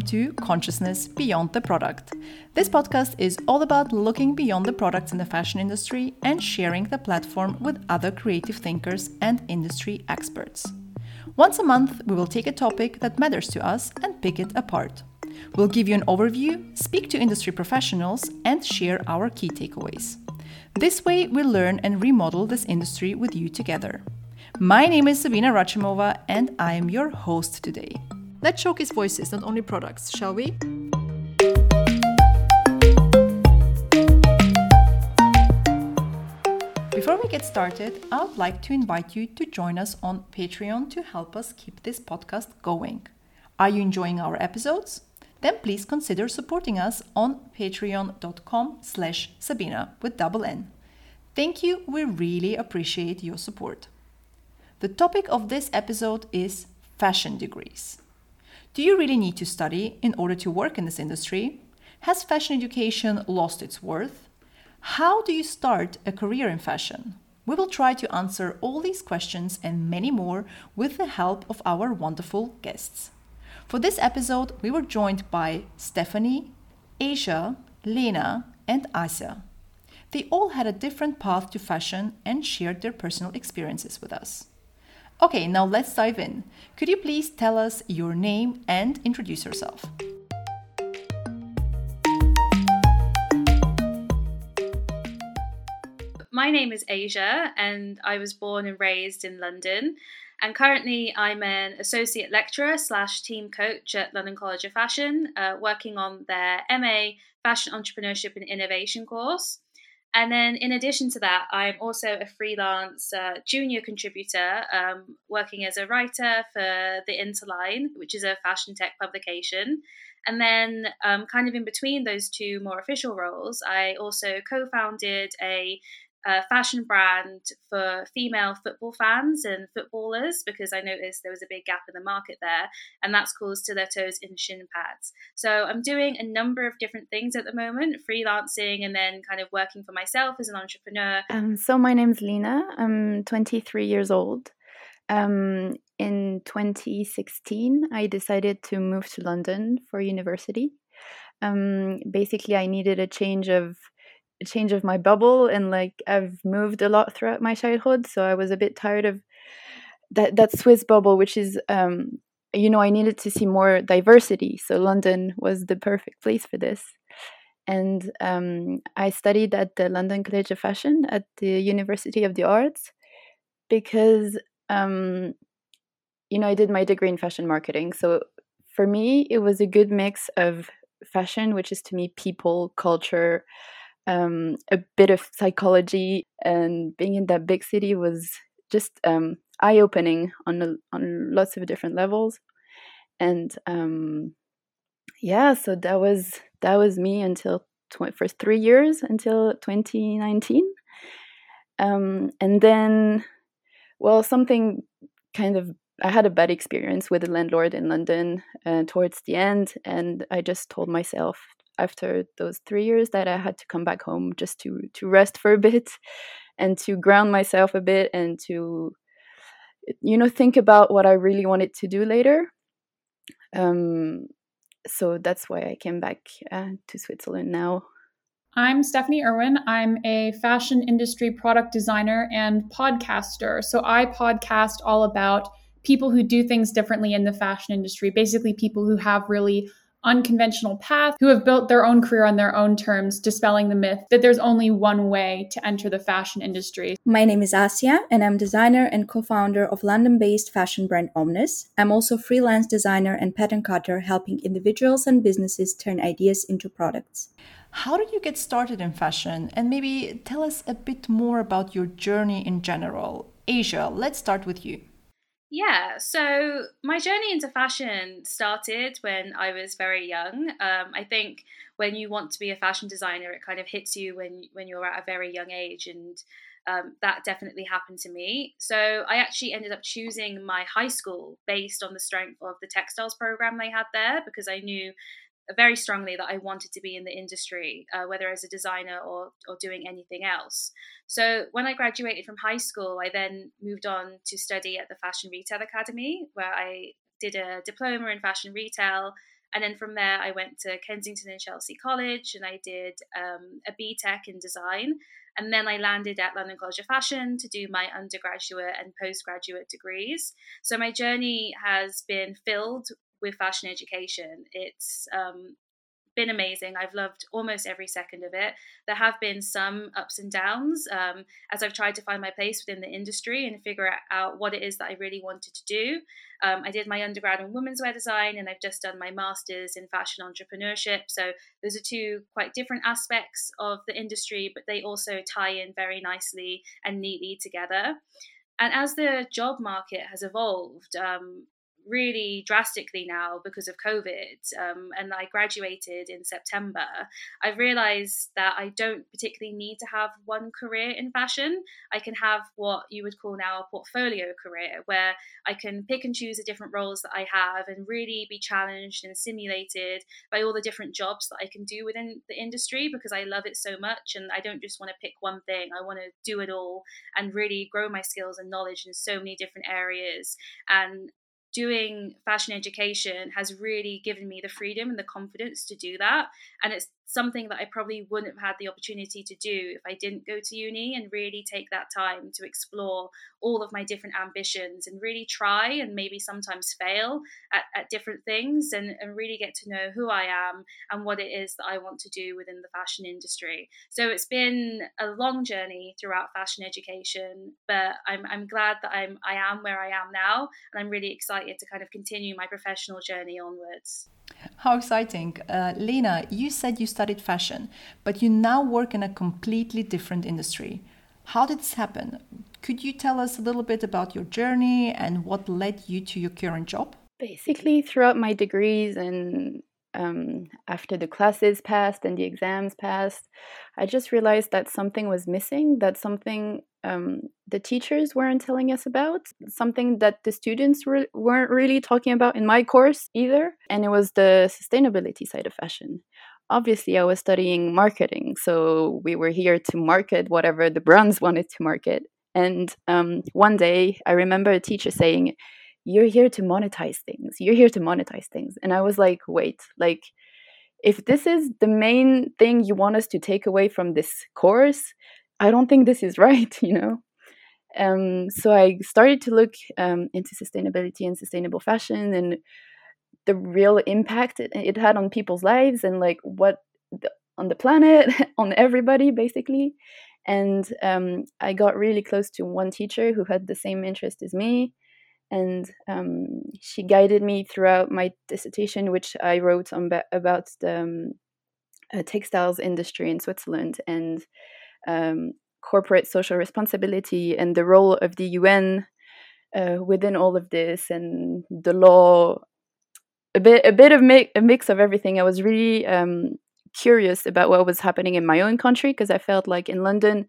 welcome to Consciousness Beyond the Product. This podcast is all about looking beyond the products in the fashion industry and sharing the platform with other creative thinkers and industry experts. Once a month, we will take a topic that matters to us and pick it apart. We'll give you an overview, speak to industry professionals, and share our key takeaways. This way, we learn and remodel this industry with you together. My name is Sabina Rachimova, and I am your host today. Let's showcase voices, not only products, shall we? Before we get started, I would like to invite you to join us on Patreon to help us keep this podcast going. Are you enjoying our episodes? Then please consider supporting us on patreon.com slash Sabina with double N. Thank you, we really appreciate your support. The topic of this episode is fashion degrees. Do you really need to study in order to work in this industry? Has fashion education lost its worth? How do you start a career in fashion? We will try to answer all these questions and many more with the help of our wonderful guests. For this episode, we were joined by Stephanie, Asia, Lena, and Asa. They all had a different path to fashion and shared their personal experiences with us. Okay, now let's dive in. Could you please tell us your name and introduce yourself? My name is Asia, and I was born and raised in London. And currently, I'm an associate lecturer slash team coach at London College of Fashion, uh, working on their MA Fashion Entrepreneurship and Innovation course. And then, in addition to that, I'm also a freelance uh, junior contributor, um, working as a writer for The Interline, which is a fashion tech publication. And then, um, kind of in between those two more official roles, I also co founded a a fashion brand for female football fans and footballers because I noticed there was a big gap in the market there, and that's called Stilettos in Shin Pads. So I'm doing a number of different things at the moment, freelancing and then kind of working for myself as an entrepreneur. Um, so my name's Lena. I'm 23 years old. Um, in 2016, I decided to move to London for university. Um, basically, I needed a change of change of my bubble and like I've moved a lot throughout my childhood so I was a bit tired of that that Swiss bubble which is um you know I needed to see more diversity so London was the perfect place for this. And um, I studied at the London College of Fashion at the University of the Arts because um, you know I did my degree in fashion marketing so for me it was a good mix of fashion which is to me people culture um, a bit of psychology, and being in that big city was just um, eye opening on a, on lots of different levels. And um, yeah, so that was that was me until tw- for three years until 2019, um, and then well, something kind of I had a bad experience with a landlord in London uh, towards the end, and I just told myself after those three years that I had to come back home just to to rest for a bit and to ground myself a bit and to you know think about what I really wanted to do later. Um, so that's why I came back uh, to Switzerland now. I'm Stephanie Irwin. I'm a fashion industry product designer and podcaster. So I podcast all about people who do things differently in the fashion industry, basically, people who have really unconventional path who have built their own career on their own terms, dispelling the myth that there's only one way to enter the fashion industry. My name is Asia, and I'm designer and co founder of London based fashion brand Omnis. I'm also freelance designer and pattern cutter, helping individuals and businesses turn ideas into products. How did you get started in fashion? And maybe tell us a bit more about your journey in general. Asia, let's start with you. Yeah, so my journey into fashion started when I was very young. Um, I think when you want to be a fashion designer, it kind of hits you when when you're at a very young age, and um, that definitely happened to me. So I actually ended up choosing my high school based on the strength of the textiles program they had there because I knew very strongly that I wanted to be in the industry, uh, whether as a designer or, or doing anything else. So when I graduated from high school, I then moved on to study at the Fashion Retail Academy, where I did a diploma in fashion retail And then from there, I went to Kensington and Chelsea College and I did um, a BTEC in design. And then I landed at London College of Fashion to do my undergraduate and postgraduate degrees. So my journey has been filled with fashion education. It's um, been amazing. I've loved almost every second of it. There have been some ups and downs um, as I've tried to find my place within the industry and figure out what it is that I really wanted to do. Um, I did my undergrad in women's wear design and I've just done my master's in fashion entrepreneurship. So those are two quite different aspects of the industry, but they also tie in very nicely and neatly together. And as the job market has evolved, um, really drastically now because of COVID, um, and I graduated in September, I've realized that I don't particularly need to have one career in fashion. I can have what you would call now a portfolio career, where I can pick and choose the different roles that I have and really be challenged and stimulated by all the different jobs that I can do within the industry because I love it so much. And I don't just want to pick one thing, I want to do it all and really grow my skills and knowledge in so many different areas. And doing fashion education has really given me the freedom and the confidence to do that. And it's something that I probably wouldn't have had the opportunity to do if I didn't go to uni and really take that time to explore all of my different ambitions and really try and maybe sometimes fail at, at different things and, and really get to know who I am and what it is that I want to do within the fashion industry. So it's been a long journey throughout fashion education, but I'm, I'm glad that I'm I am where I am now and I'm really excited to kind of continue my professional journey onwards. How exciting. Uh, Lena, you said you studied fashion, but you now work in a completely different industry. How did this happen? Could you tell us a little bit about your journey and what led you to your current job? Basically, throughout my degrees and um, after the classes passed and the exams passed, I just realized that something was missing, that something um, the teachers weren't telling us about, something that the students were, weren't really talking about in my course either. And it was the sustainability side of fashion. Obviously, I was studying marketing, so we were here to market whatever the brands wanted to market. And um, one day, I remember a teacher saying, You're here to monetize things. You're here to monetize things. And I was like, Wait, like, if this is the main thing you want us to take away from this course, I don't think this is right, you know? Um, so I started to look um, into sustainability and sustainable fashion and the real impact it, it had on people's lives and like what the, on the planet, on everybody, basically. And um, I got really close to one teacher who had the same interest as me. And um, she guided me throughout my dissertation, which I wrote on about the um, uh, textiles industry in Switzerland. And um, corporate social responsibility and the role of the UN uh, within all of this and the law. A bit, a bit of mi- a mix of everything. I was really um, curious about what was happening in my own country because I felt like in London,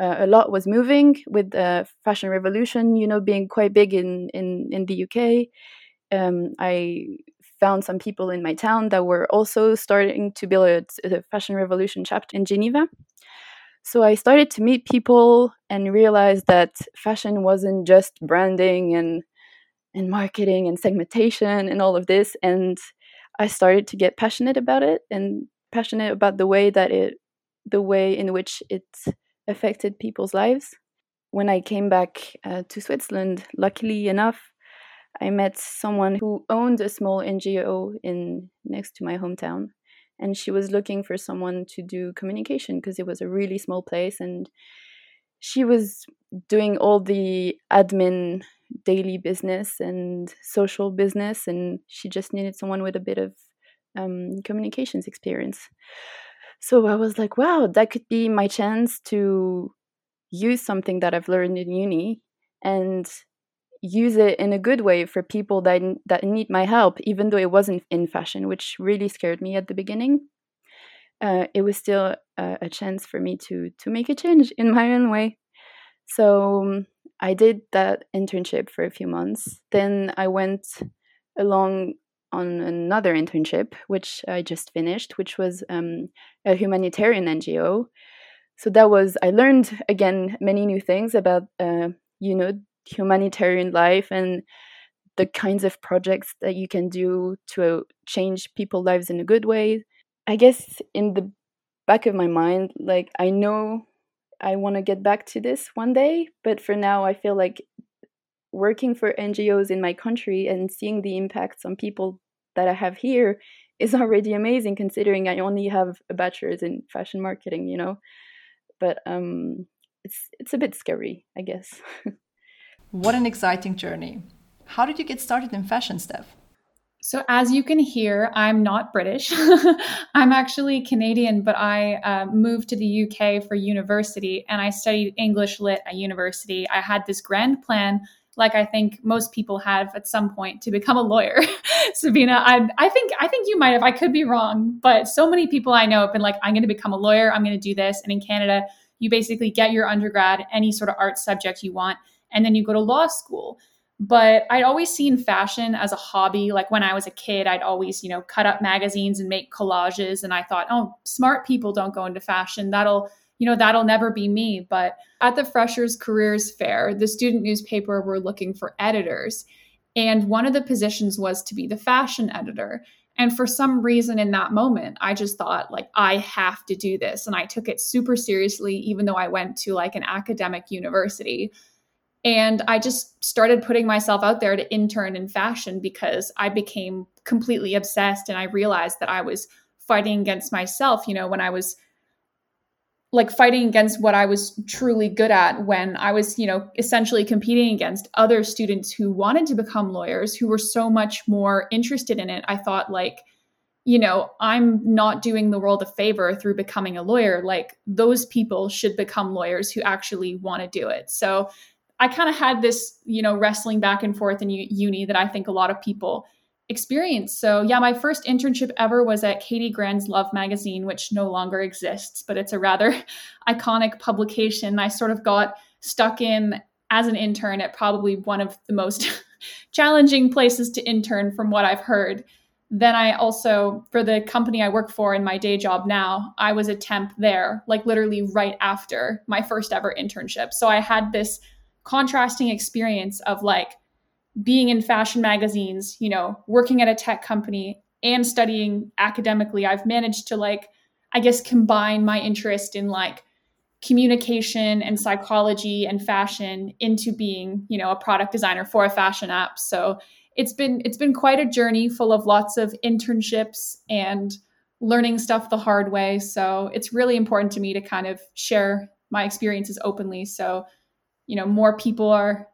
uh, a lot was moving with the fashion revolution. You know, being quite big in in in the UK. Um, I found some people in my town that were also starting to build a, a fashion revolution chapter in Geneva. So I started to meet people and realized that fashion wasn't just branding and and marketing and segmentation and all of this and I started to get passionate about it and passionate about the way that it the way in which it affected people's lives. When I came back uh, to Switzerland, luckily enough, I met someone who owned a small NGO in next to my hometown and she was looking for someone to do communication because it was a really small place and she was doing all the admin daily business and social business and she just needed someone with a bit of um, communications experience so i was like wow that could be my chance to use something that i've learned in uni and use it in a good way for people that that need my help even though it wasn't in fashion which really scared me at the beginning. Uh, it was still a, a, chance for me to to make a change in my own way. So um, i did that internship for a few months. Then i went along on another internship which i just finished which was um, a humanitarian ngo so that was i learned again many new things about uh, you know humanitarian life and the kinds of projects that you can do to change people's lives in a good way. I guess in the back of my mind, like I know I want to get back to this one day, but for now, I feel like working for NGOs in my country and seeing the impacts on people that I have here is already amazing considering I only have a bachelor's in fashion marketing, you know. But um it's it's a bit scary, I guess. what an exciting journey. How did you get started in fashion, Steph? So, as you can hear, I'm not British. I'm actually Canadian, but I uh, moved to the UK for university and I studied English Lit at university. I had this grand plan like I think most people have at some point to become a lawyer. Sabina, I, I think I think you might have. I could be wrong, but so many people I know have been like, I'm going to become a lawyer. I'm going to do this. And in Canada, you basically get your undergrad, any sort of art subject you want, and then you go to law school. But I'd always seen fashion as a hobby. Like when I was a kid, I'd always, you know, cut up magazines and make collages. And I thought, oh, smart people don't go into fashion. That'll you know, that'll never be me. But at the Freshers Careers Fair, the student newspaper were looking for editors. And one of the positions was to be the fashion editor. And for some reason in that moment, I just thought, like, I have to do this. And I took it super seriously, even though I went to like an academic university. And I just started putting myself out there to intern in fashion because I became completely obsessed. And I realized that I was fighting against myself. You know, when I was like fighting against what I was truly good at when I was, you know, essentially competing against other students who wanted to become lawyers who were so much more interested in it. I thought like, you know, I'm not doing the world a favor through becoming a lawyer. Like those people should become lawyers who actually want to do it. So I kind of had this, you know, wrestling back and forth in uni that I think a lot of people experience. So, yeah, my first internship ever was at Katie Grand's Love magazine, which no longer exists, but it's a rather iconic publication. I sort of got stuck in as an intern at probably one of the most challenging places to intern from what I've heard. Then I also, for the company I work for in my day job now, I was a temp there, like literally right after my first ever internship. So I had this contrasting experience of like being in fashion magazines, you know, working at a tech company and studying academically, I've managed to like, I guess, combine my interest in like communication and psychology and fashion into being, you know, a product designer for a fashion app. So it's been it's been quite a journey full of lots of internships and learning stuff the hard way. So it's really important to me to kind of share my experiences openly. So, you know, more people are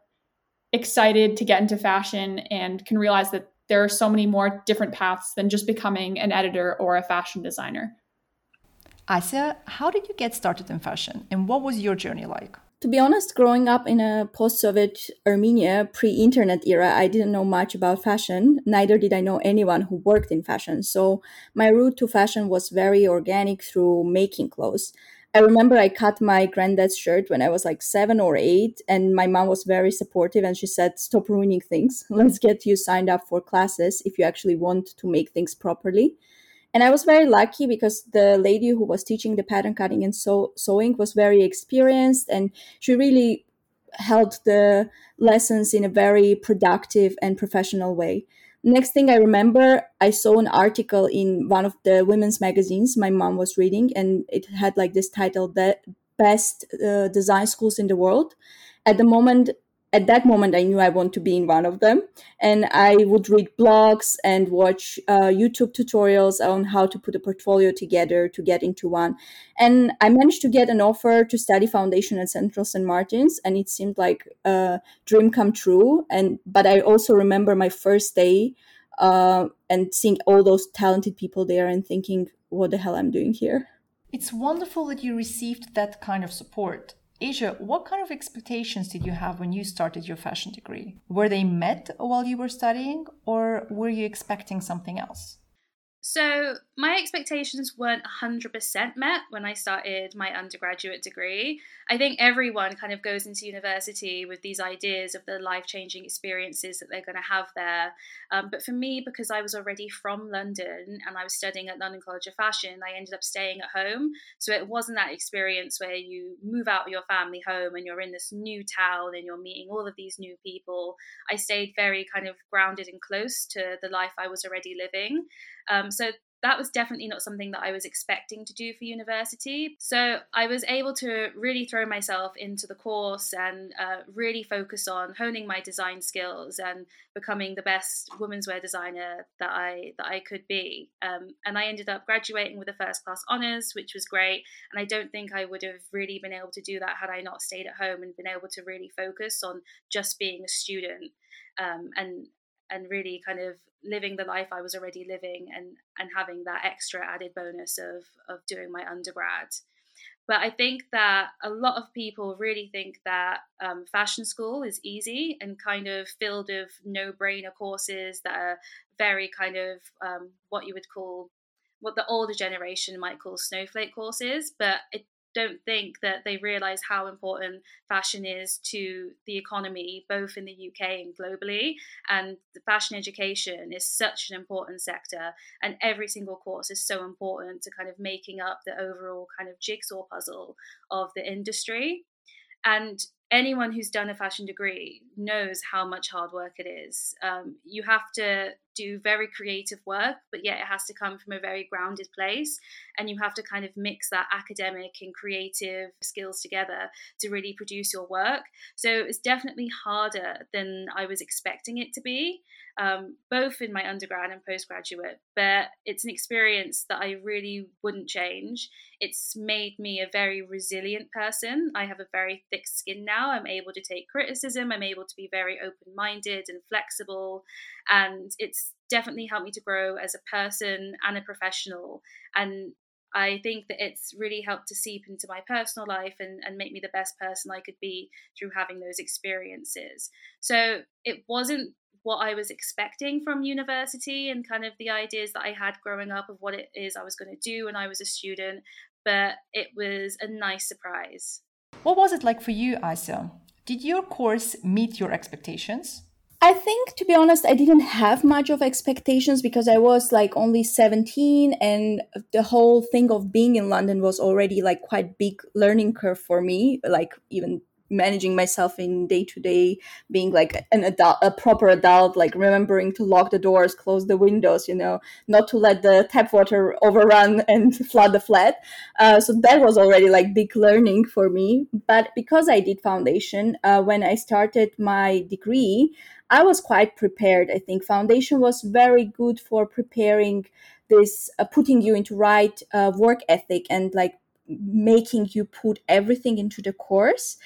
excited to get into fashion and can realize that there are so many more different paths than just becoming an editor or a fashion designer. Asa, how did you get started in fashion and what was your journey like? To be honest, growing up in a post Soviet Armenia, pre internet era, I didn't know much about fashion. Neither did I know anyone who worked in fashion. So my route to fashion was very organic through making clothes. I remember I cut my granddad's shirt when I was like seven or eight, and my mom was very supportive and she said, Stop ruining things. Let's get you signed up for classes if you actually want to make things properly. And I was very lucky because the lady who was teaching the pattern cutting and sew- sewing was very experienced and she really held the lessons in a very productive and professional way. Next thing I remember, I saw an article in one of the women's magazines my mom was reading, and it had like this title, "The Best uh, Design Schools in the World." At the moment, at that moment i knew i want to be in one of them. And i would read blogs and watch uh, youtube tutorials on how to put a portfolio together to get into one. And i managed to get an offer to study foundation at central st martins and it seemed like a dream come true. And but i also remember my first day uh, and seeing all those talented people there and thinking what the hell i'm doing here? It's wonderful that you received that kind of support Asia, what kind of expectations did you have when you started your fashion degree? Were they met while you were studying, or were you expecting something else? So, my expectations weren't 100% met when I started my undergraduate degree. I think everyone kind of goes into university with these ideas of the life changing experiences that they're going to have there. Um, but for me, because I was already from London and I was studying at London College of Fashion, I ended up staying at home. So, it wasn't that experience where you move out of your family home and you're in this new town and you're meeting all of these new people. I stayed very kind of grounded and close to the life I was already living. Um, so that was definitely not something that I was expecting to do for university. So I was able to really throw myself into the course and uh, really focus on honing my design skills and becoming the best women's wear designer that I that I could be. Um, and I ended up graduating with a first class honors, which was great. And I don't think I would have really been able to do that had I not stayed at home and been able to really focus on just being a student. Um, and and really kind of living the life I was already living and and having that extra added bonus of of doing my undergrad. But I think that a lot of people really think that um, fashion school is easy and kind of filled of no brainer courses that are very kind of um, what you would call what the older generation might call snowflake courses. But it don't think that they realize how important fashion is to the economy, both in the UK and globally. And the fashion education is such an important sector, and every single course is so important to kind of making up the overall kind of jigsaw puzzle of the industry. And anyone who's done a fashion degree knows how much hard work it is. Um, you have to do very creative work, but yet it has to come from a very grounded place. And you have to kind of mix that academic and creative skills together to really produce your work. So it's definitely harder than I was expecting it to be um, both in my undergrad and postgraduate. But it's an experience that I really wouldn't change. It's made me a very resilient person. I have a very thick skin now. I'm able to take criticism. I'm able to be very open minded and flexible. And it's definitely helped me to grow as a person and a professional. And I think that it's really helped to seep into my personal life and, and make me the best person I could be through having those experiences. So it wasn't what I was expecting from university and kind of the ideas that I had growing up of what it is I was going to do when I was a student, but it was a nice surprise. What was it like for you, Isa? Did your course meet your expectations? I think, to be honest, I didn't have much of expectations because I was like only 17 and the whole thing of being in London was already like quite big learning curve for me, like even managing myself in day to day being like an adult a proper adult like remembering to lock the doors close the windows you know not to let the tap water overrun and flood the flat. Uh, so that was already like big learning for me. But because i did foundation uh, when i started my degree i was quite prepared i think. Foundation was very good for preparing this uh, putting you into right uh, work ethic and like making you put everything into the course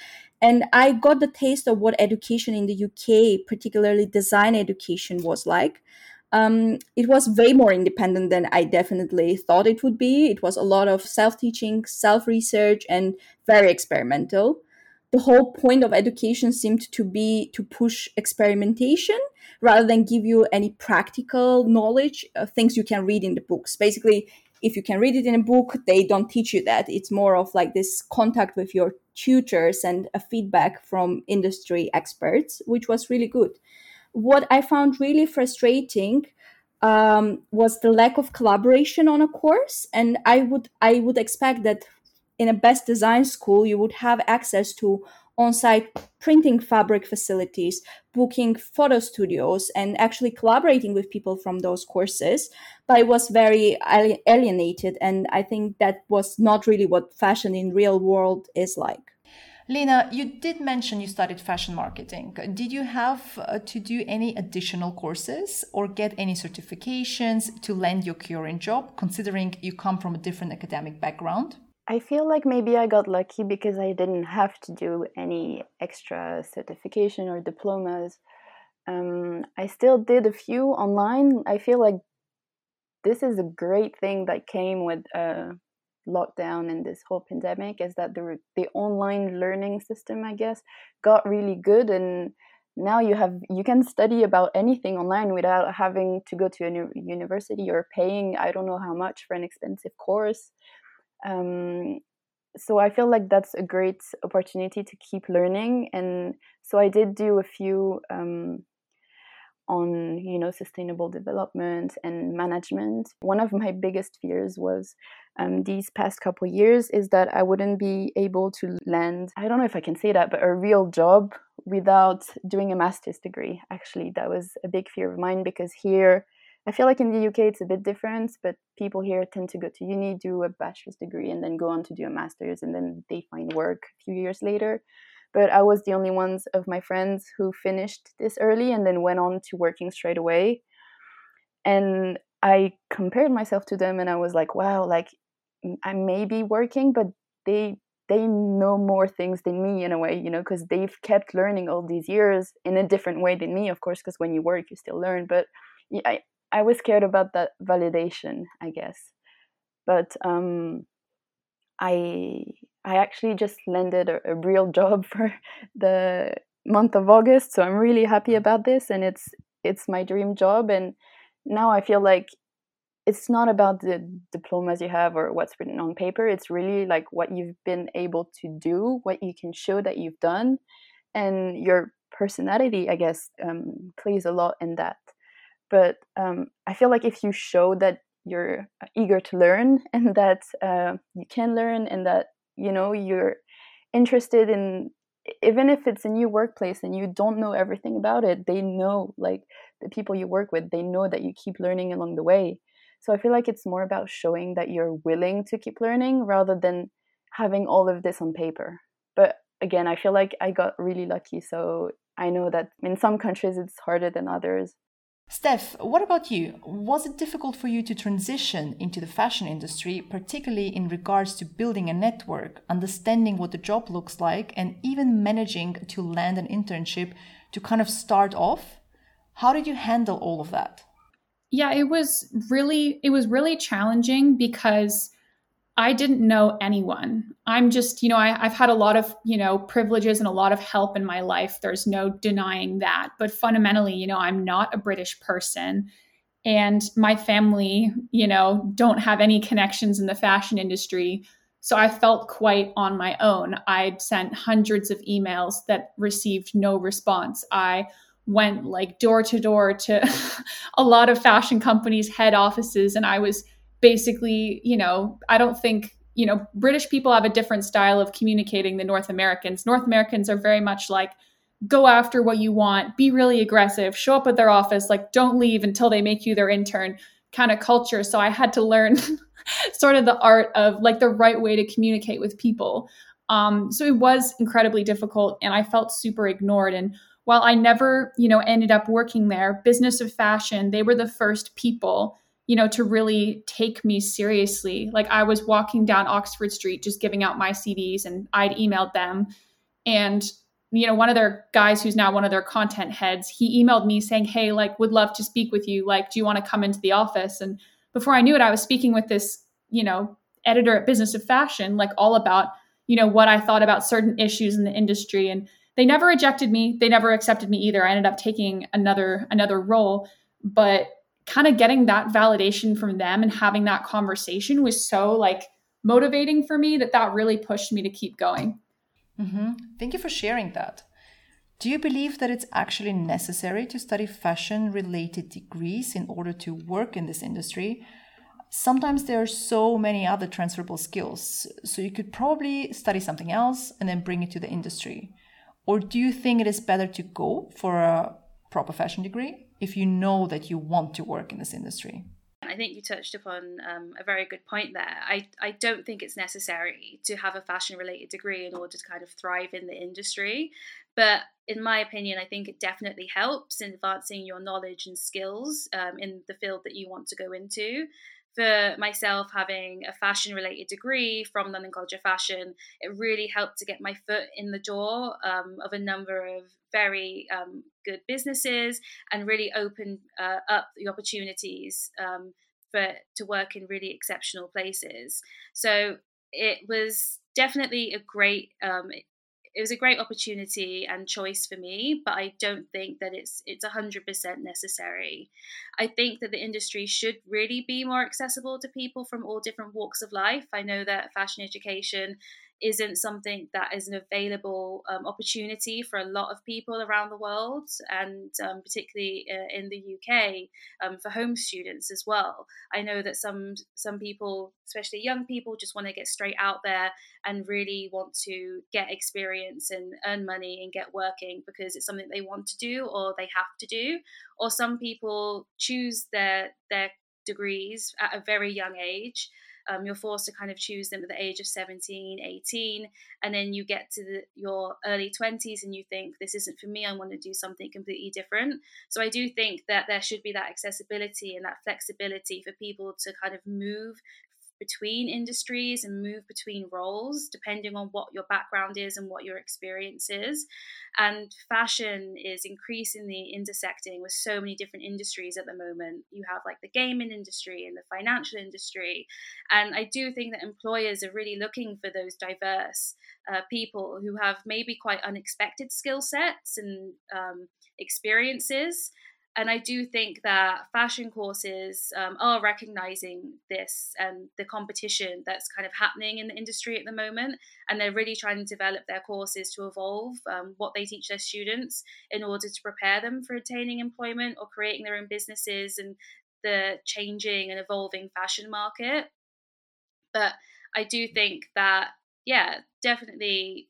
and I got the taste of what education in the UK, particularly design education, was like. Um, it was way more independent than I definitely thought it would be. It was a lot of self teaching, self research, and very experimental. The whole point of education seemed to be to push experimentation rather than give you any practical knowledge, uh, things you can read in the books. Basically, if you can read it in a book, they don't teach you that. It's more of like this contact with your tutors and a feedback from industry experts, which was really good. What I found really frustrating um, was the lack of collaboration on a course, and I would I would expect that in a best design school you would have access to on-site printing fabric facilities, booking photo studios, and actually collaborating with people from those courses. But I was very alienated, and I think that was not really what fashion in real world is like. Lena, you did mention you studied fashion marketing. Did you have uh, to do any additional courses or get any certifications to land your current job, considering you come from a different academic background? I feel like maybe I got lucky because I didn't have to do any extra certification or diplomas. Um, I still did a few online. I feel like this is a great thing that came with uh, lockdown and this whole pandemic is that the the online learning system, I guess, got really good and now you have you can study about anything online without having to go to a university or paying i don't know how much for an expensive course um, so i feel like that's a great opportunity to keep learning and so i did do a few um, on you know sustainable development and management. One of my biggest fears was um, these past couple years is that i wouldn't be able to land i don't know if i can say that but a real job without doing a master's degree. Actually that was a big fear of mine because here i feel like in the uk it's a bit different but people here tend to go to uni do a bachelor's degree and then go on to do a master's and then they find work a few years later but I was the only ones of my friends who finished this early and then went on to working straight away. And I compared myself to them and I was like, wow, like I may be working, but they they know more things than me in a way, you know, because they've kept learning all these years in a different way than me, of course, because when you work, you still learn. But I was scared about that validation, I guess. But um, I I actually just landed a, a real job for the month of August, so I'm really happy about this, and it's it's my dream job. And now I feel like it's not about the diplomas you have or what's written on paper. It's really like what you've been able to do, what you can show that you've done, and your personality, I guess, um, plays a lot in that. But um, I feel like if you show that you're eager to learn and that uh, you can learn and that you know you're interested in even if it's a new workplace and you don't know everything about it they know like the people you work with they know that you keep learning along the way. So i feel like it's more about showing that you're willing to keep learning rather than having all of this on paper. But again i feel like i got really lucky so i know that in some countries it's harder than others Steph, what about you? Was it difficult for you to transition into the fashion industry, particularly in regards to building a network, understanding what the job looks like, and even managing to land an internship to kind of start off? How did you handle all of that? Yeah, it was really it was really challenging because I didn't know anyone. I'm just, you know, I, have had a lot of, you know, privileges and a lot of help in my life. There's no denying that. But fundamentally, you know, I'm not a British person. And my family, you know, don't have any connections in the fashion industry. So I felt quite on my own. I'd sent hundreds of emails that received no response. I went like door to door to a lot of fashion companies' head offices, and I was basically, you know, I don't think, you know, British people have a different style of communicating than North Americans. North Americans are very much like, go after what you want, be really aggressive, show up at their office, like, don't leave until they make you their intern kind of culture. So I had to learn sort of the art of like the right way to communicate with people. Um, so it was incredibly difficult and I felt super ignored. And while I never, you know, ended up working there, Business of Fashion, they were the first people you know, to really take me seriously. Like I was walking down Oxford Street just giving out my CVs and I'd emailed them. And, you know, one of their guys who's now one of their content heads, he emailed me saying, Hey, like, would love to speak with you. Like, do you want to come into the office? And before I knew it, I was speaking with this, you know, editor at Business of Fashion, like all about, you know, what I thought about certain issues in the industry. And they never rejected me. They never accepted me either. I ended up taking another another role. But kind of getting that validation from them and having that conversation was so like motivating for me that that really pushed me to keep going. Mm-hmm. Thank you for sharing that. Do you believe that it's actually necessary to study fashion related degrees in order to work in this industry? Sometimes there are so many other transferable skills, so you could probably study something else and then bring it to the industry. Or do you think it is better to go for a proper fashion degree if you know that you want to work in this industry. I think you touched upon um, a very good point there. I, I don't think it's necessary to have a fashion related degree in order to kind of thrive in the industry. But in my opinion, I think it definitely helps in advancing your knowledge and skills um, in the field that you want to go into for myself having a fashion related degree from London College of Fashion, it really helped to get my foot in the door um, of a number of very um, good businesses and really opened uh, up the opportunities um, for to work in really exceptional places. So it was definitely a great um, it was a great opportunity and choice for me, but I don't think that it's it's hundred percent necessary. I think that the industry should really be more accessible to people from all different walks of life. I know that fashion education isn't something that is an available um, opportunity for a lot of people around the world, and um, particularly uh, in the UK um, for home students as well. I know that some some people, especially young people, just want to get straight out there and really want to get experience and earn money and get working because it's something they want to do or they have to do. Or some people choose their their degrees at a very young age um, you're forced to kind of choose them at the age of 17, 18, and then you get to the, your early 20s and you think, this isn't for me, I want to do something completely different. So I do think that there should be that accessibility and that flexibility for people to kind of move between industries and move between roles depending on what your background is and what your experience is. And fashion is increasingly intersecting with so many different industries at the moment. You have like the gaming industry and the financial industry. And I do think that employers are really looking for those diverse uh, people who have maybe quite unexpected skill sets and um, experiences and I do think that fashion courses um, are recognizing this and the competition that's kind of happening in the industry at the moment. And they're really trying to develop their courses to evolve um, what they teach their students in order to prepare them for attaining employment or creating their own businesses and the changing and evolving fashion market. But I do think that, yeah, definitely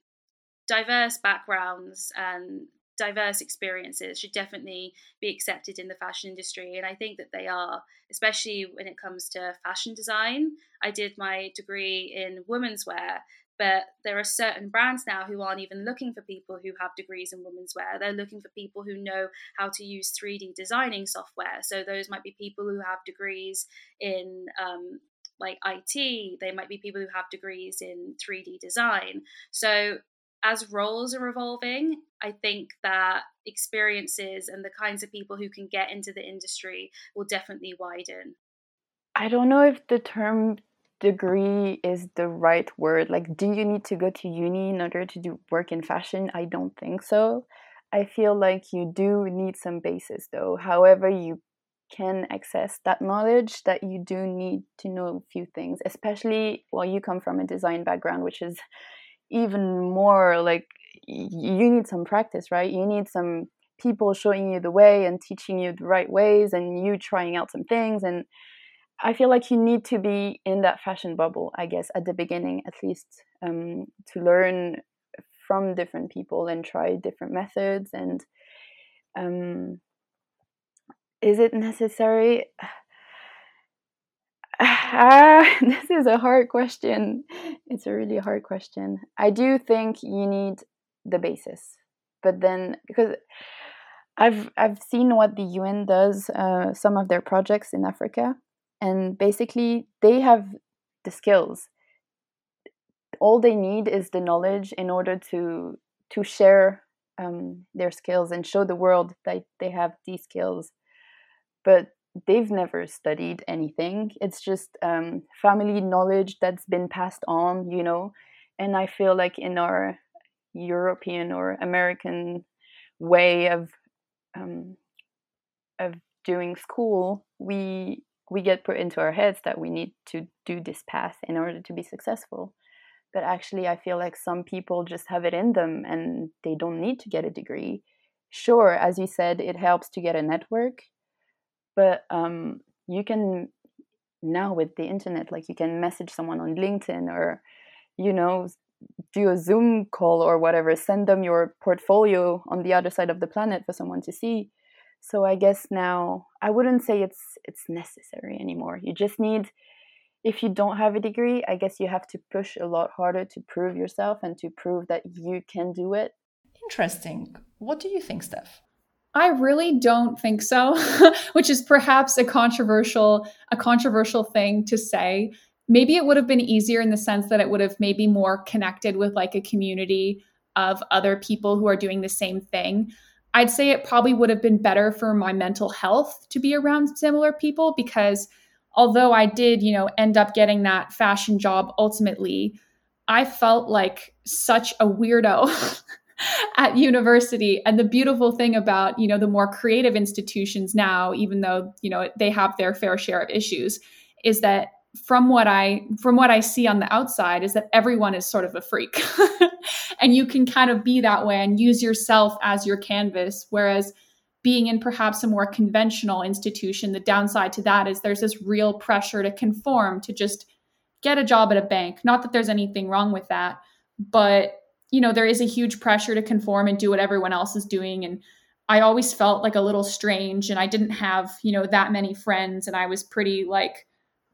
diverse backgrounds and diverse experiences should definitely be accepted in the fashion industry and i think that they are especially when it comes to fashion design. I did my degree in women's wear but there are certain brands now who aren't even looking for people who have degrees in women's wear they're looking for people who know how to use 3d designing software. So those might be people who have degrees in um, like IT, they might be people who have degrees in 3D design. So as roles are evolving, I think that experiences and the kinds of people who can get into the industry will definitely widen. I don't know if the term degree is the right word. Like, do you need to go to uni in order to do work in fashion? I don't think so. I feel like you do need some basis though. However, you can access that knowledge that you do need to know a few things, especially while you come from a design background, which is even more like you need some practice, right? You need some people showing you the way and teaching you the right ways and you trying out some things and I feel like you need to be in that fashion bubble, I guess, at the beginning at least, um, to learn from different people and try different methods. And um, is it necessary? Uh, this is a hard question. It's a really hard question. I do think you need the basis, but then because I've I've seen what the UN does, uh, some of their projects in Africa, and basically they have the skills. All they need is the knowledge in order to to share um, their skills and show the world that they have these skills. But they've never studied anything. It's just um, family knowledge that's been passed on, you know. And I feel like in our European or American way of um, of doing school, we we get put into our heads that we need to do this path in order to be successful. But actually, I feel like some people just have it in them and they don't need to get a degree. Sure, as you said, it helps to get a network but um, you can now with the internet like you can message someone on linkedin or you know do a zoom call or whatever send them your portfolio on the other side of the planet for someone to see. So i guess now i wouldn't say it's it's necessary anymore. You just need if you don't have a degree i guess you have to push a lot harder to prove yourself and to prove that you can do it. Interesting. What do you think steph I really don't think so, which is perhaps a controversial a controversial thing to say. Maybe it would have been easier in the sense that it would have maybe more connected with like a community of other people who are doing the same thing. I'd say it probably would have been better for my mental health to be around similar people because although I did, you know, end up getting that fashion job ultimately, I felt like such a weirdo. at university. And the beautiful thing about you know the more creative institutions now even though you know they have their fair share of issues is that from what i from what i see on the outside is that everyone is sort of a freak. And you can kind of be that way and use yourself as your canvas whereas being in perhaps a more conventional institution the downside to that is there's this real pressure to conform to just get a job at a bank. Not that there's anything wrong with that but you know there is a huge pressure to conform and do what everyone else is doing. And i always felt like a little strange and i didn't have you know that many friends and i was pretty like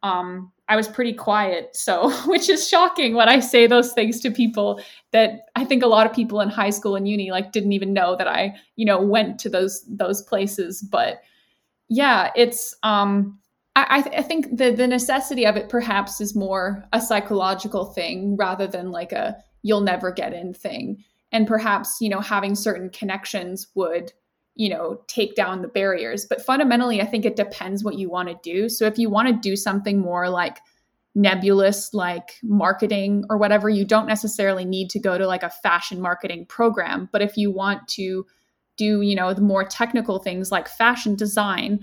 um i was pretty quiet. So which is shocking when i say those things to people that i think a lot of people in high school and uni like didn't even know that i you know went to those those places. But yeah it's um I, I think the the necessity of it perhaps is more a psychological thing rather than like a you'll never get in thing and perhaps you know having certain connections would you know take down the barriers. But fundamentally i think it depends what you want to do. So if you want to do something more like nebulous like marketing or whatever you don't necessarily need to go to like a fashion marketing program. But if you want to do you know the more technical things like fashion design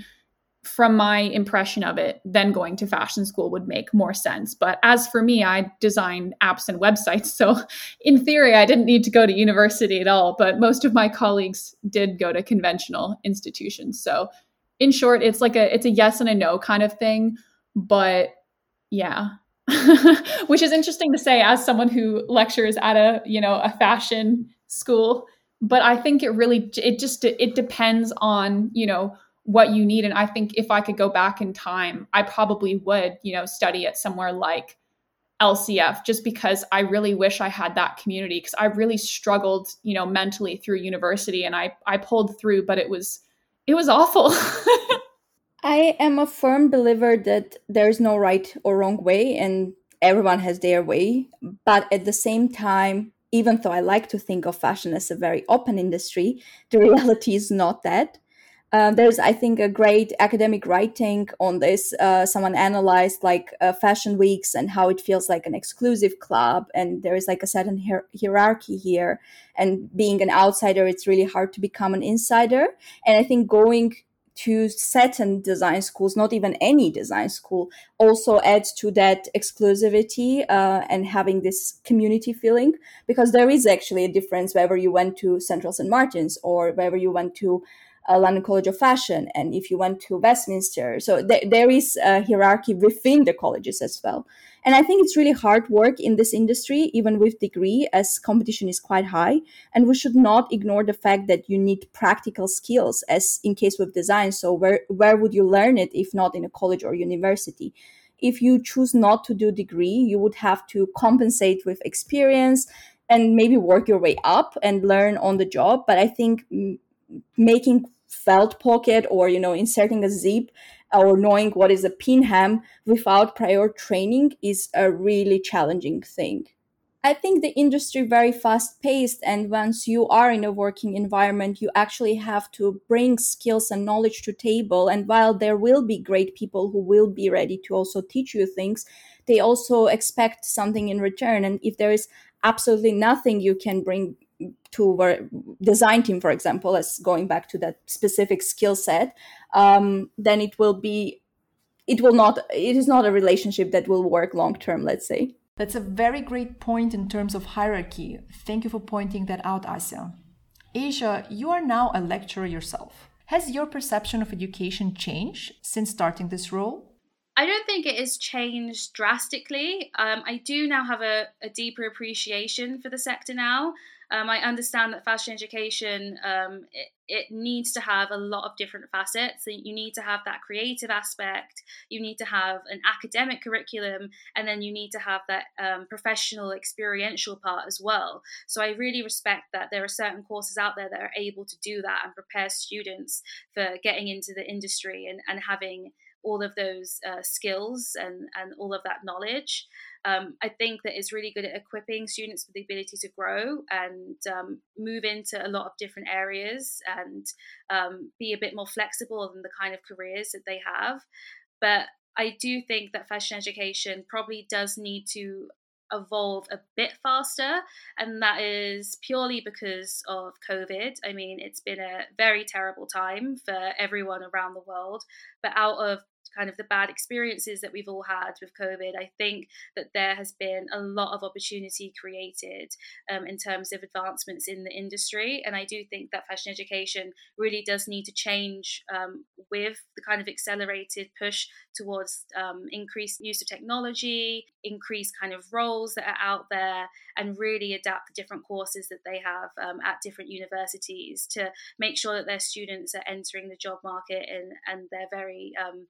from my impression of it, then going to fashion school would make more sense. But as for me, I design apps and websites. So in theory, I didn't need to go to university at all. But most of my colleagues did go to conventional institutions. So in short, it's like a it's a yes and a no kind of thing. But yeah. Which is interesting to say as someone who lectures at a, you know, a fashion school. But I think it really it just it depends on, you know, what you need. And i think if i could go back in time i probably would you know study at somewhere like lcf just because i really wish i had that community because i really struggled you know mentally through university and i i pulled through but it was it was awful. I am a firm believer that there's no right or wrong way and everyone has their way. But at the same time even though i like to think of fashion as a very open industry the reality is not that uh, there's, I think, a great academic writing on this. Uh, someone analyzed like uh, fashion weeks and how it feels like an exclusive club, and there is like a certain hier- hierarchy here. And being an outsider, it's really hard to become an insider. And I think going to certain design schools, not even any design school, also adds to that exclusivity uh, and having this community feeling. Because there is actually a difference whether you went to Central St. Martin's or whether you went to uh, London College of Fashion, and if you went to Westminster. So th- there is a hierarchy within the colleges as well. And I think it's really hard work in this industry, even with degree, as competition is quite high. And we should not ignore the fact that you need practical skills, as in case with design. So where where would you learn it if not in a college or university? If you choose not to do degree, you would have to compensate with experience and maybe work your way up and learn on the job. But I think making felt pocket or you know inserting a zip or knowing what is a pin hem without prior training is a really challenging thing. I think the industry very fast paced and once you are in a working environment you actually have to bring skills and knowledge to table. And while there will be great people who will be ready to also teach you things they also expect something in return. And if there is absolutely nothing you can bring to our design team, for example, as going back to that specific skill set, um, then it will be, it will not, it is not a relationship that will work long term, let's say. That's a very great point in terms of hierarchy. Thank you for pointing that out, Asya. Asia, you are now a lecturer yourself. Has your perception of education changed since starting this role? I don't think it has changed drastically. Um, I do now have a, a, deeper appreciation for the sector now. Um, I understand that fashion education um, it, it, needs to have a lot of different facets. So you need to have that creative aspect, you need to have an academic curriculum, and then you need to have that um, professional, experiential part as well. So I really respect that there are certain courses out there that are able to do that and prepare students for getting into the industry and, and having all of those uh, skills and, and all of that knowledge. Um, I think that it's really good at equipping students with the ability to grow and um, move into a lot of different areas and um, be a bit more flexible than the kind of careers that they have. But I do think that fashion education probably does need to evolve a bit faster, and that is purely because of COVID. I mean, it's been a very terrible time for everyone around the world, but out of kind of the bad experiences that we've all had with COVID, I think that there has been a lot of opportunity created um, in terms of advancements in the industry. And I do think that fashion education really does need to change um, with the kind of accelerated push towards um, increased use of technology, increased kind of roles that are out there, and really adapt the different courses that they have um, at different universities to make sure that their students are entering the job market and, and they're very um,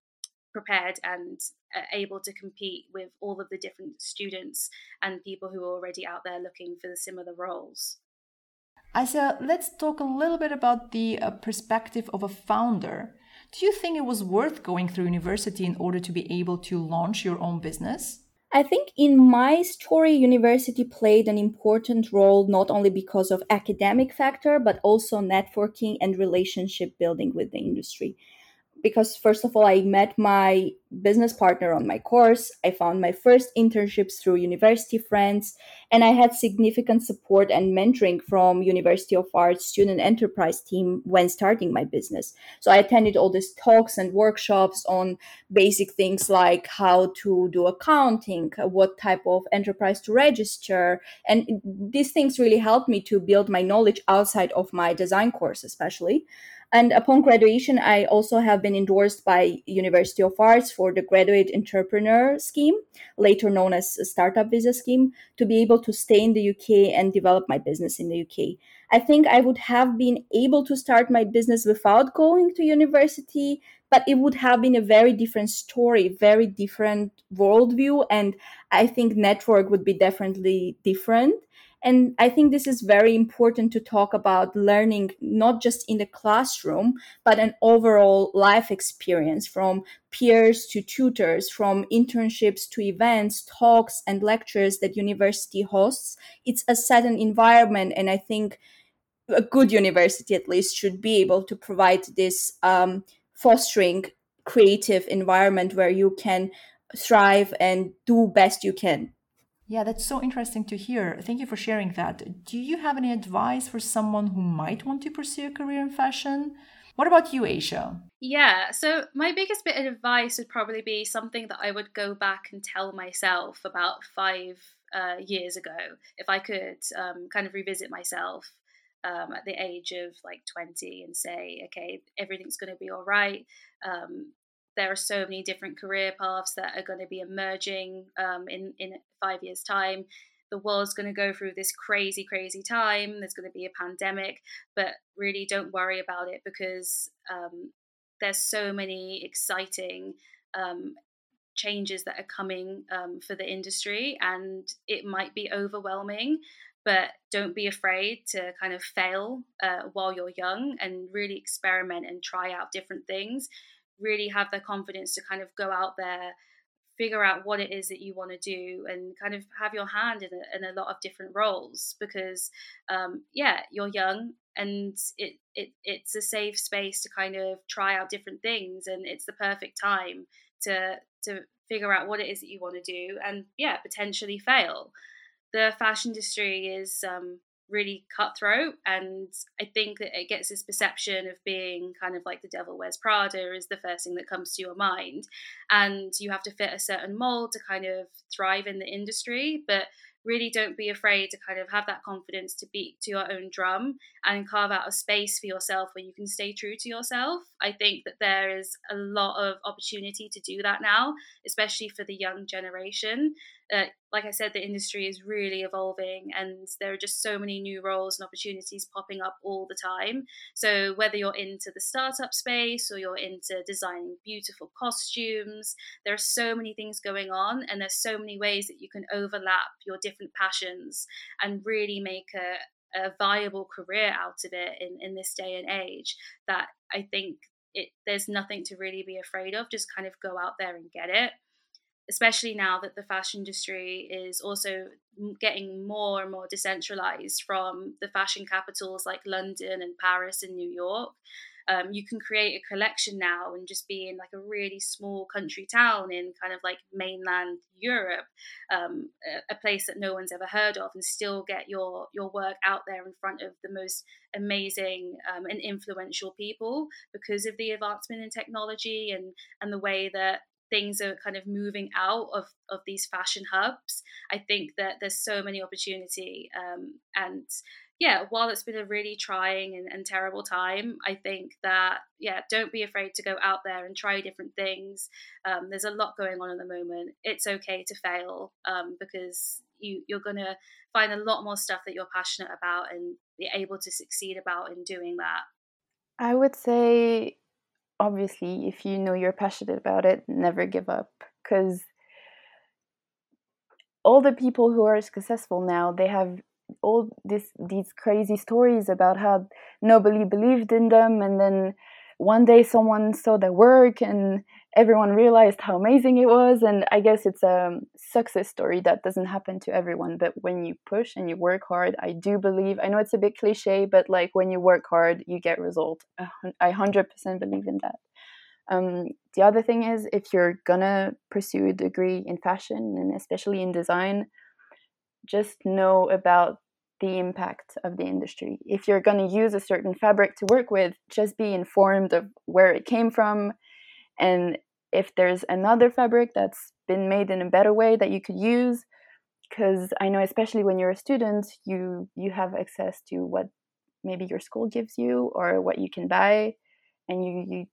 prepared and uh, able to compete with all of the different students and people who are already out there looking for the similar roles. Asa, let's talk a little bit about the uh, perspective of a founder. Do you think it was worth going through university in order to be able to launch your own business? I think in my story, university played an important role not only because of academic factor, but also networking and relationship building with the industry because first of all i met my business partner on my course. I found my first internships through university friends and i had significant support and mentoring from university of arts student enterprise team when starting my business. So i attended all these talks and workshops on basic things like how to do accounting what type of enterprise to register and these things really helped me to build my knowledge outside of my design course especially and upon graduation, I also have been endorsed by University of Arts for the Graduate Entrepreneur Scheme, later known as Startup Visa Scheme, to be able to stay in the UK and develop my business in the UK. I think I would have been able to start my business without going to university, but it would have been a very different story, very different worldview, and I think network would be definitely different. And I think this is very important to talk about learning, not just in the classroom, but an overall life experience from peers to tutors, from internships to events, talks, and lectures that university hosts. It's a certain environment. And I think a good university, at least, should be able to provide this um, fostering creative environment where you can thrive and do best you can yeah, that's so interesting to hear. Thank you for sharing that. Do you have any advice for someone who might want to pursue a career in fashion? What about you, Asia? Yeah, so my biggest bit of advice would probably be something that I would go back and tell myself about five uh, years ago, if I could um, kind of revisit myself um, at the age of like 20 and say, okay, everything's going to be all right. Um, there are so many different career paths that are going to be emerging um, in in five years' time. The world's going to go through this crazy, crazy time. There's going to be a pandemic, but really don't worry about it because um, there's so many exciting um, changes that are coming um, for the industry, and it might be overwhelming. But don't be afraid to kind of fail uh, while you're young and really experiment and try out different things really have the confidence to kind of go out there figure out what it is that you want to do and kind of have your hand in a, in a lot of different roles because um, yeah you're young and it, it it's a safe space to kind of try out different things and it's the perfect time to to figure out what it is that you want to do and yeah potentially fail. The fashion industry is um, really cutthroat and i think that it gets this perception of being kind of like the devil wears prada is the first thing that comes to your mind and you have to fit a certain mold to kind of thrive in the industry but really don't be afraid to kind of have that confidence to beat to your own drum and carve out a space for yourself where you can stay true to yourself. I think that there is a lot of opportunity to do that now, especially for the young generation. Uh, like I said, the industry is really evolving and there are just so many new roles and opportunities popping up all the time. So, whether you're into the startup space or you're into designing beautiful costumes, there are so many things going on, and there's so many ways that you can overlap your different passions and really make a, a viable career out of it in, in this day and age that I think it, there's nothing to really be afraid of. Just kind of go out there and get it especially now that the fashion industry is also getting more and more decentralized from the fashion capitals like London and Paris and New York. Um, you can create a collection now and just be in like a really small country town in kind of like mainland Europe, um, a, place that no one's ever heard of, and still get your your work out there in front of the most amazing um, and influential people because of the advancement in technology and and the way that things are kind of moving out of, of these fashion hubs. I think that there's so many opportunity. Um, and yeah, while it's been a really trying and, and, terrible time, I think that, yeah, don't be afraid to go out there and try different things. Um, there's a lot going on at the moment. It's okay to fail um, because you, you're going to find a lot more stuff that you're passionate about and be able to succeed about in doing that. I would say obviously if you know you're passionate about it never give up because all the people who are successful now they have all this these crazy stories about how nobody believed in them and then one day someone saw their work and everyone realized how amazing it was. And i guess it's a success story that doesn't happen to everyone but when you push and you work hard i do believe i know it's a bit cliche but like when you work hard you get result i 100% believe in that. Um, the other thing is if you're gonna pursue a degree in fashion and especially in design just know about the impact of the industry. If you're going to use a certain fabric to work with, just be informed of where it came from and if there's another fabric that's been made in a better way that you could use because I know especially when you're a student, you you have access to what maybe your school gives you or what you can buy and you you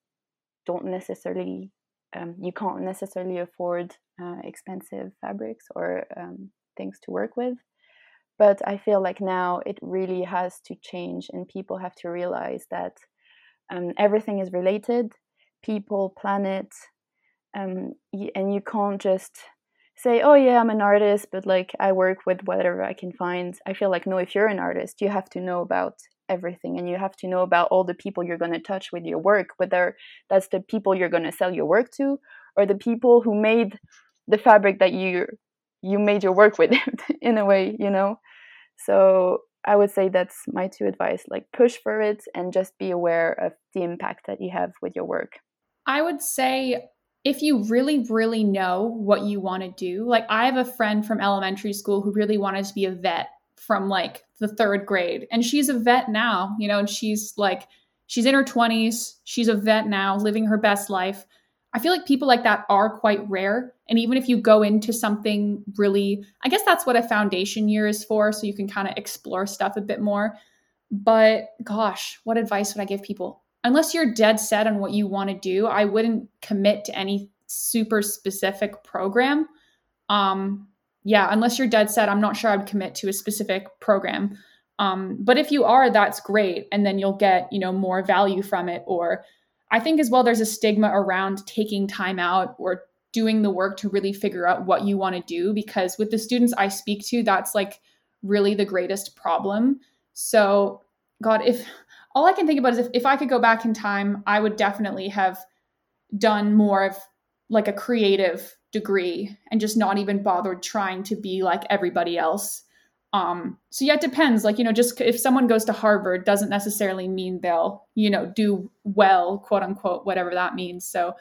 don't necessarily um, you can't necessarily afford uh, expensive fabrics or um, things to work with. But i feel like now it really has to change and people have to realize that um, everything is related people planet um, and you can't just say oh yeah i'm an artist but like i work with whatever i can find. I feel like no if you're an artist you have to know about everything and you have to know about all the people you're going to touch with your work whether that's the people you're going to sell your work to or the people who made the fabric that you you made your work with it in a way you know? So i would say that's my two advice like push for it and just be aware of the impact that you have with your work. I would say if you really really know what you want to do like i have a friend from elementary school who really wanted to be a vet from like the third grade and she's a vet now you know and she's like she's in her 20s she's a vet now living her best life I feel like people like that are quite rare. And even if you go into something really, I guess that's what a foundation year is for. So you can kind of explore stuff a bit more. But gosh, what advice would I give people? Unless you're dead set on what you want to do, I wouldn't commit to any super specific program. Um, yeah, unless you're dead set, I'm not sure I'd commit to a specific program. Um, but if you are, that's great. And then you'll get, you know, more value from it or I think as well, there's a stigma around taking time out or doing the work to really figure out what you want to do. Because with the students I speak to, that's like really the greatest problem. So, God, if all I can think about is if, if I could go back in time, I would definitely have done more of like a creative degree and just not even bothered trying to be like everybody else. Um, so yeah, it depends. Like, you know, just if someone goes to Harvard doesn't necessarily mean they'll, you know, do well, quote unquote, whatever that means. So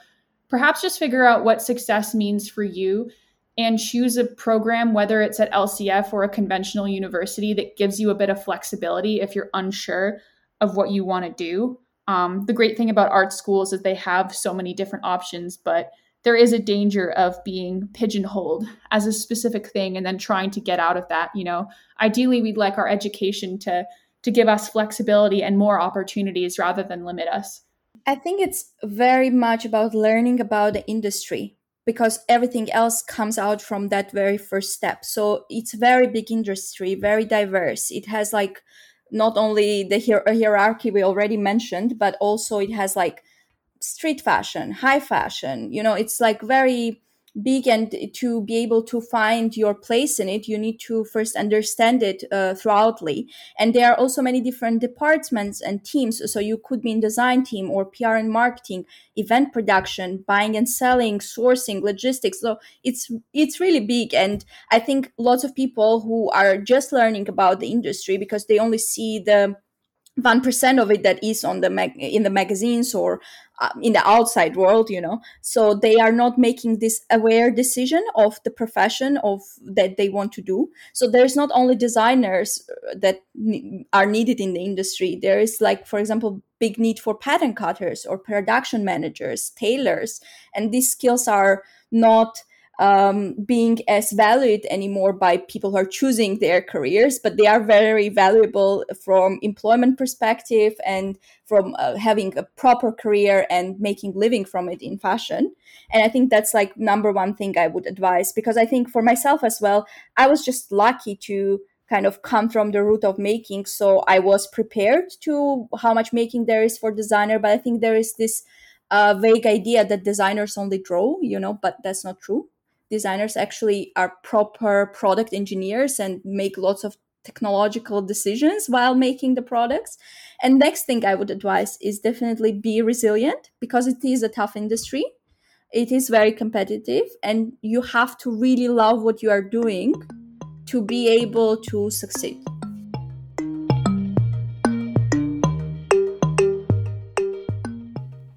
perhaps just figure out what success means for you and choose a program, whether it's at LCF or a conventional university that gives you a bit of flexibility if you're unsure of what you want to do. Um, the great thing about art schools is they have so many different options, but there is a danger of being pigeonholed as a specific thing and then trying to get out of that you know? Ideally we'd like our education to to give us flexibility and more opportunities rather than limit us. I think it's very much about learning about the industry because everything else comes out from that very first step. So it's very big industry very diverse. It has like not only the hier- hierarchy we already mentioned but also it has like street fashion, high fashion. You know, it's like very big and to be able to find your place in it you need to first understand it uh, throughoutly and there are also many different departments and teams. So you could be in design team or pr and marketing event production buying and selling sourcing logistics. So it's it's really big. And i think lots of people who are just learning about the industry because they only see the 1% of it that is on the mag- in the magazines or in the outside world you know? So they are not making this aware decision of the profession of that they want to do. So there's not only designers uh, that are needed in the industry. There is like for example big need for pattern cutters or production managers tailors and these skills are not um, being as valued anymore by people who are choosing their careers, but they are very valuable from employment perspective and from uh, having a proper career and making living from it in fashion. And I think that's like number one thing I would advise because I think for myself as well, I was just lucky to kind of come from the root of making. So I was prepared to how much making there is for designer, but I think there is this uh, vague idea that designers only draw, you know, but that's not true designers actually are proper product engineers and make lots of technological decisions while making the products. And next thing I would advise is definitely be resilient because it is a tough industry. It is very competitive and you have to really love what you are doing to be able to succeed.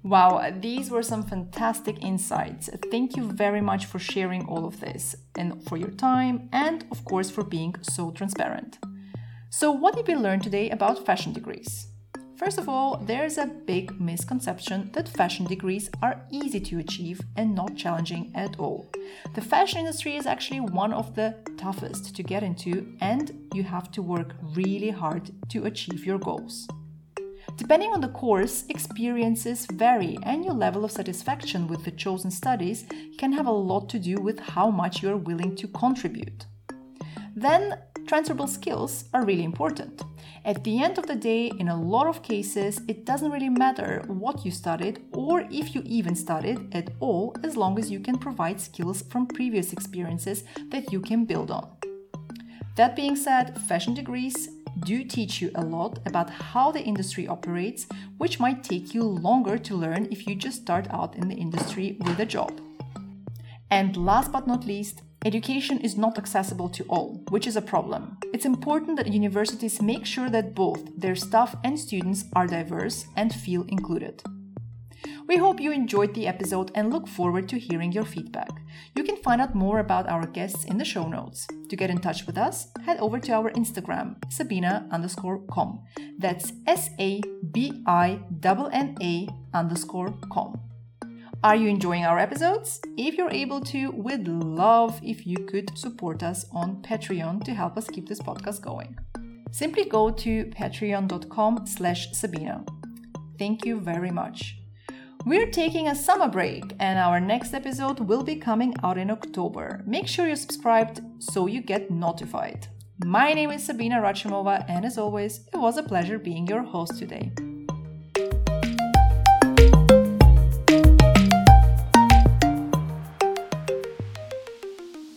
Wow, these were some fantastic insights. Thank you very much for sharing all of this and for your time, and of course, for being so transparent. So, what did we learn today about fashion degrees? First of all, there is a big misconception that fashion degrees are easy to achieve and not challenging at all. The fashion industry is actually one of the toughest to get into, and you have to work really hard to achieve your goals. Depending on the course, experiences vary, and your level of satisfaction with the chosen studies can have a lot to do with how much you're willing to contribute. Then, transferable skills are really important. At the end of the day, in a lot of cases, it doesn't really matter what you studied or if you even studied at all, as long as you can provide skills from previous experiences that you can build on. That being said, fashion degrees do teach you a lot about how the industry operates, which might take you longer to learn if you just start out in the industry with a job. And last but not least, education is not accessible to all, which is a problem. It's important that universities make sure that both their staff and students are diverse and feel included. We hope you enjoyed the episode and look forward to hearing your feedback. You can find out more about our guests in the show notes. To get in touch with us, head over to our Instagram, Sabina underscore com. That's S A B I N A underscore com. Are you enjoying our episodes? If you're able to, we'd love if you could support us on Patreon to help us keep this podcast going. Simply go to patreon.com slash Sabina. Thank you very much. We're taking a summer break, and our next episode will be coming out in October. Make sure you're subscribed so you get notified. My name is Sabina Rachimova, and as always, it was a pleasure being your host today.